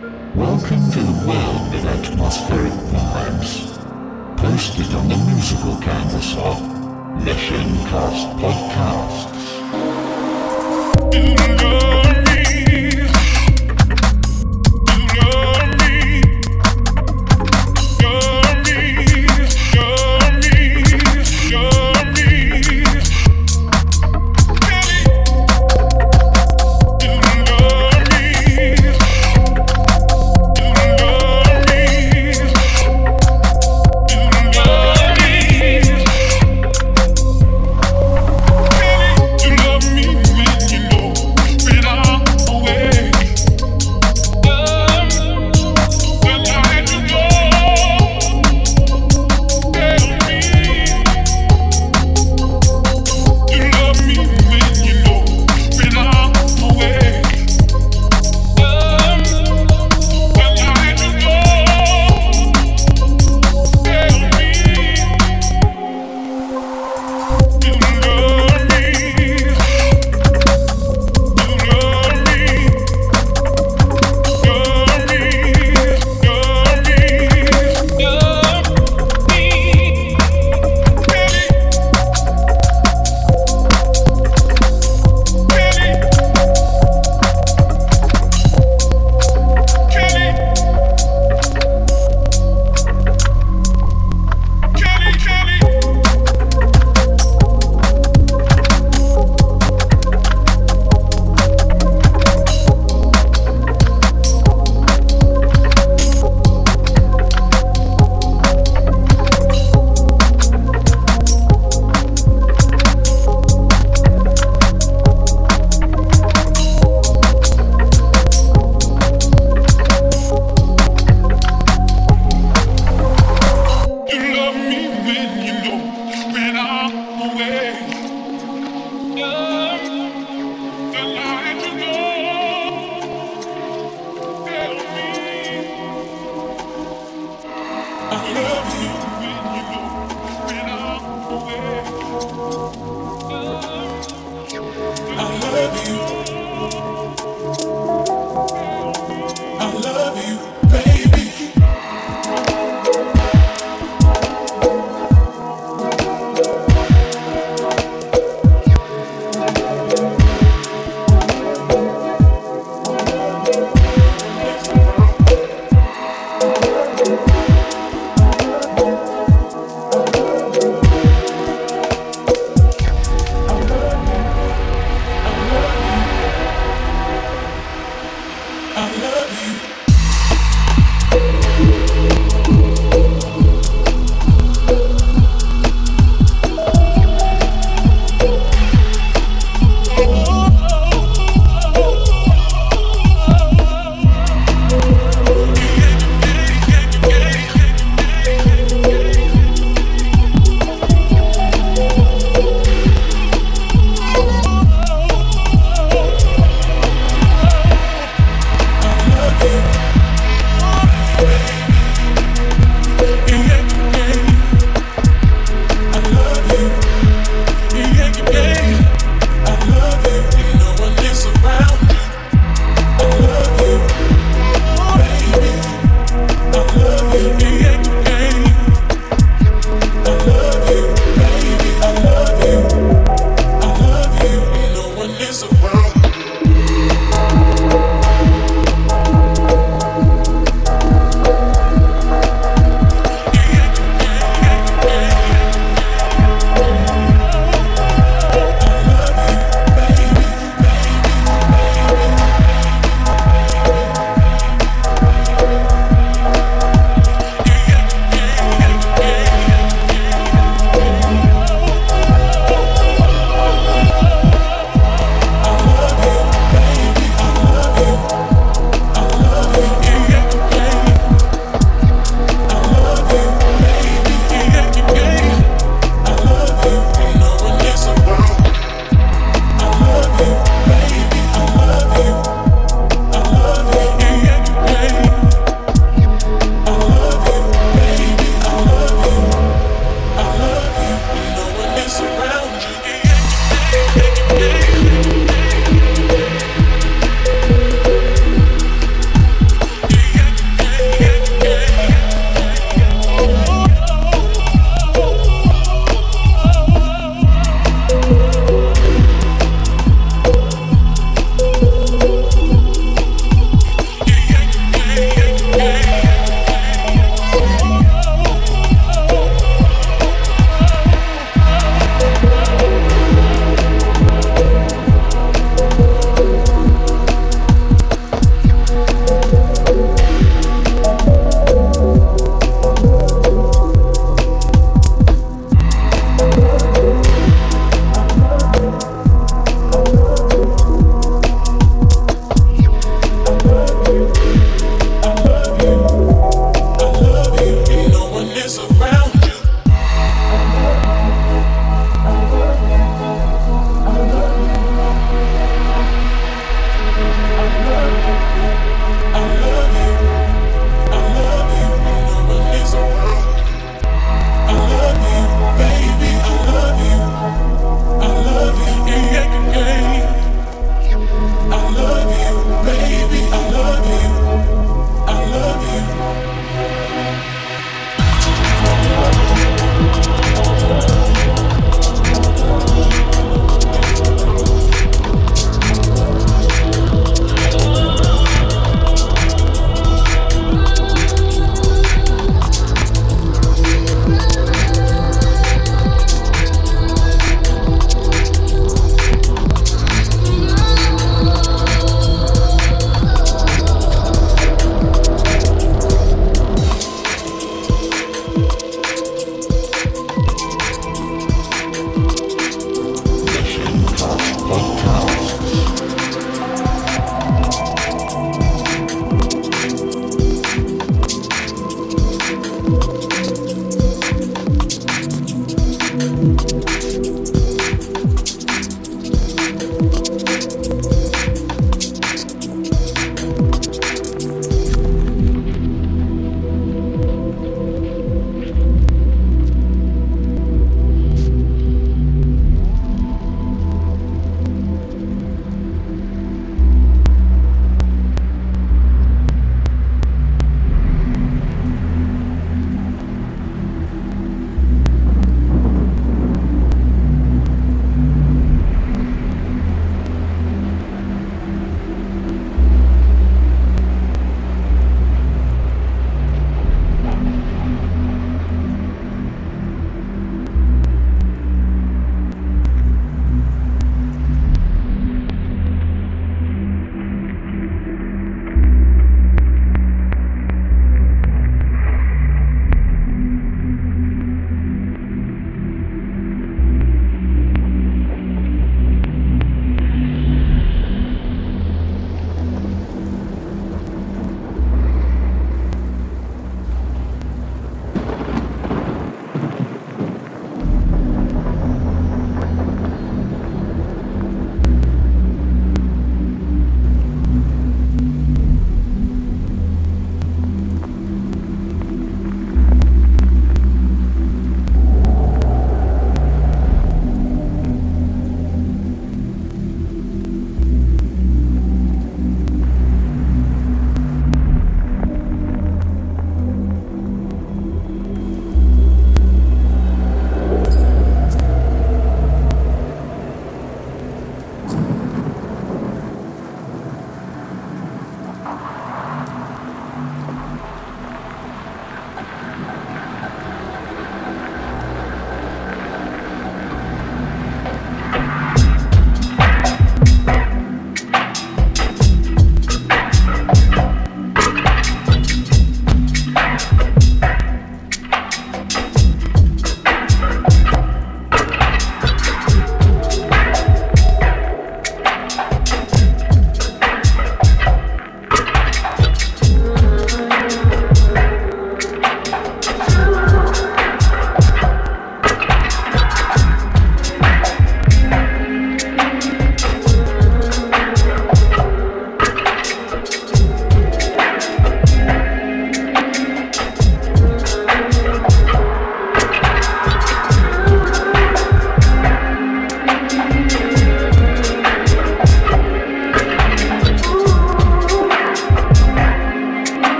Welcome to the world of atmospheric vibes. Posted on the musical canvas of Mission Cast Podcasts.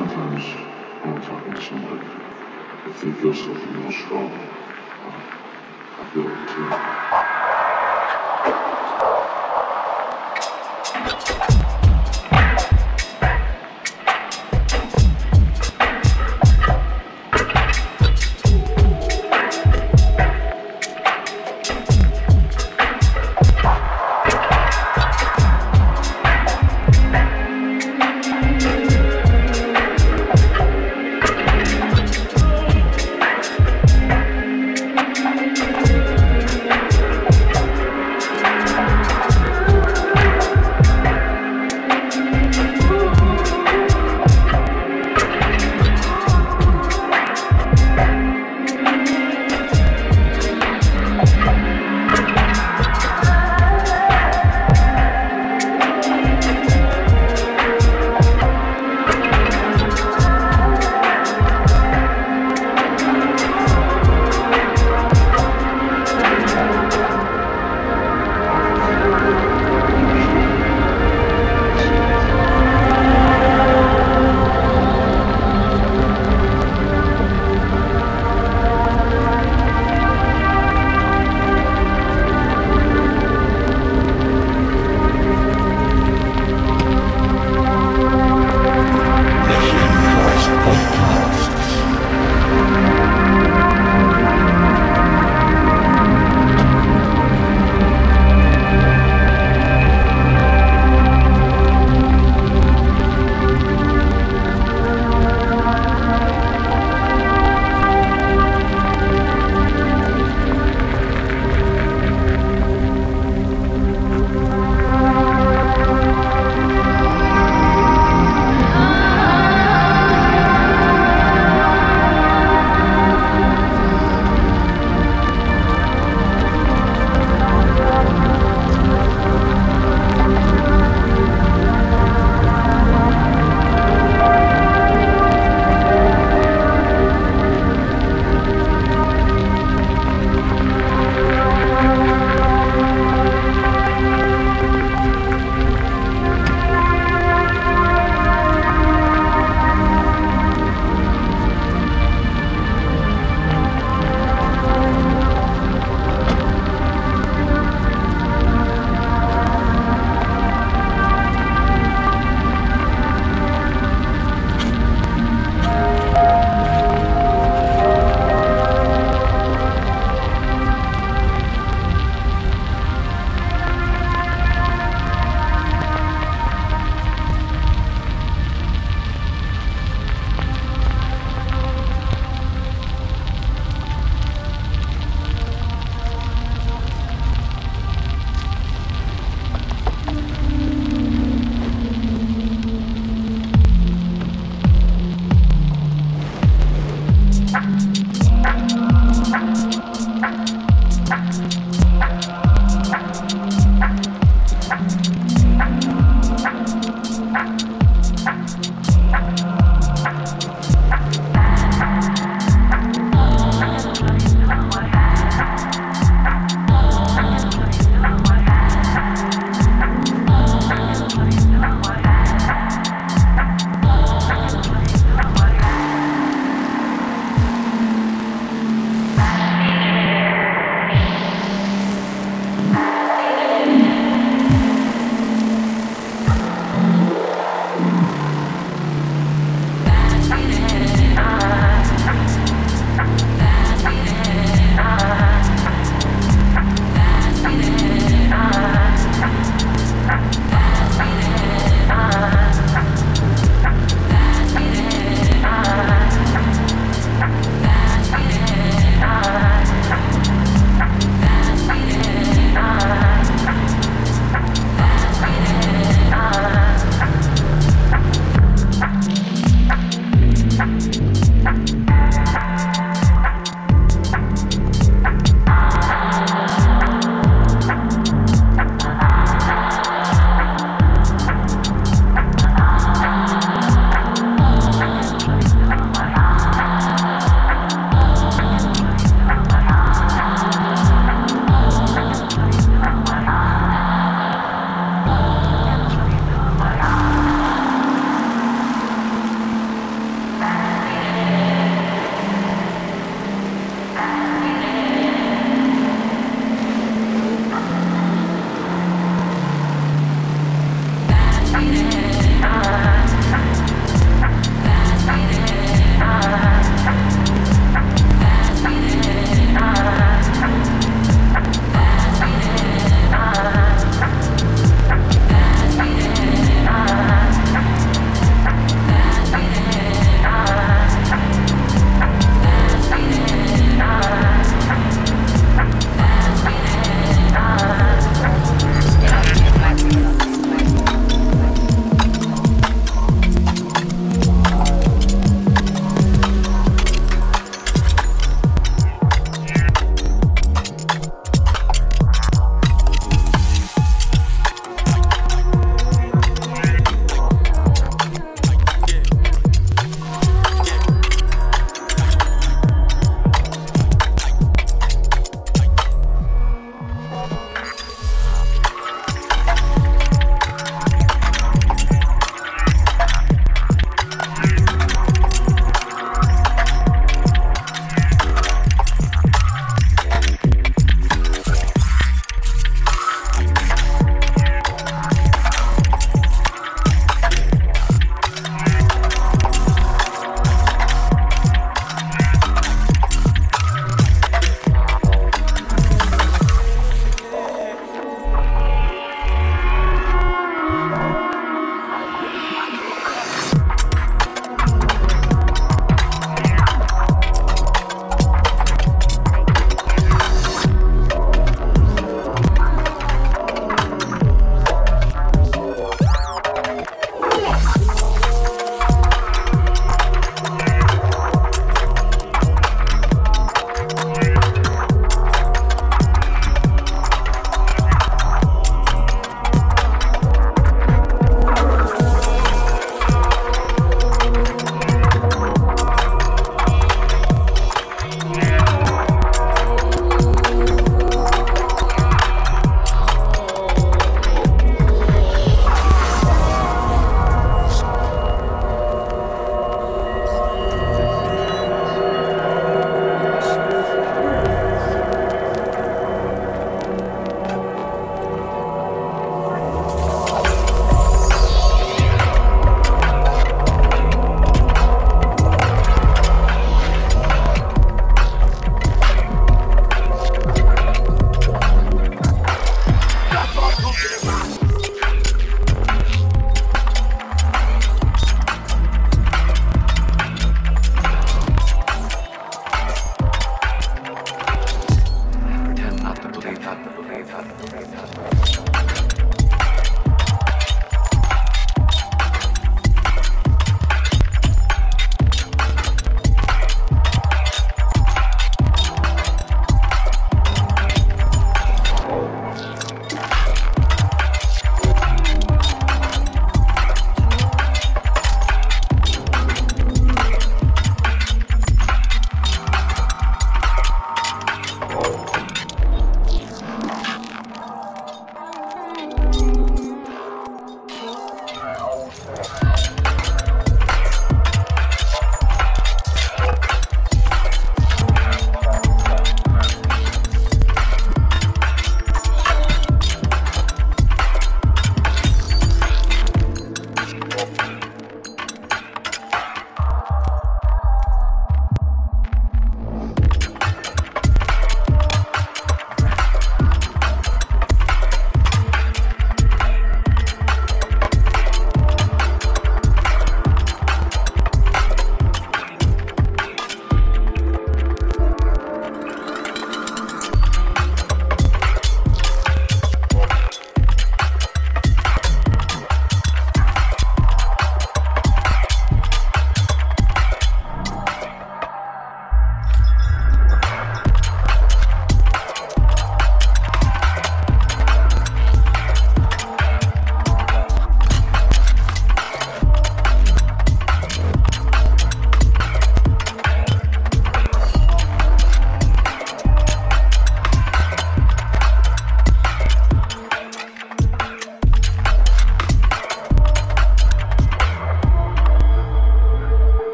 Sometimes when I'm talking to somebody, if they feel something real strong, I feel it too.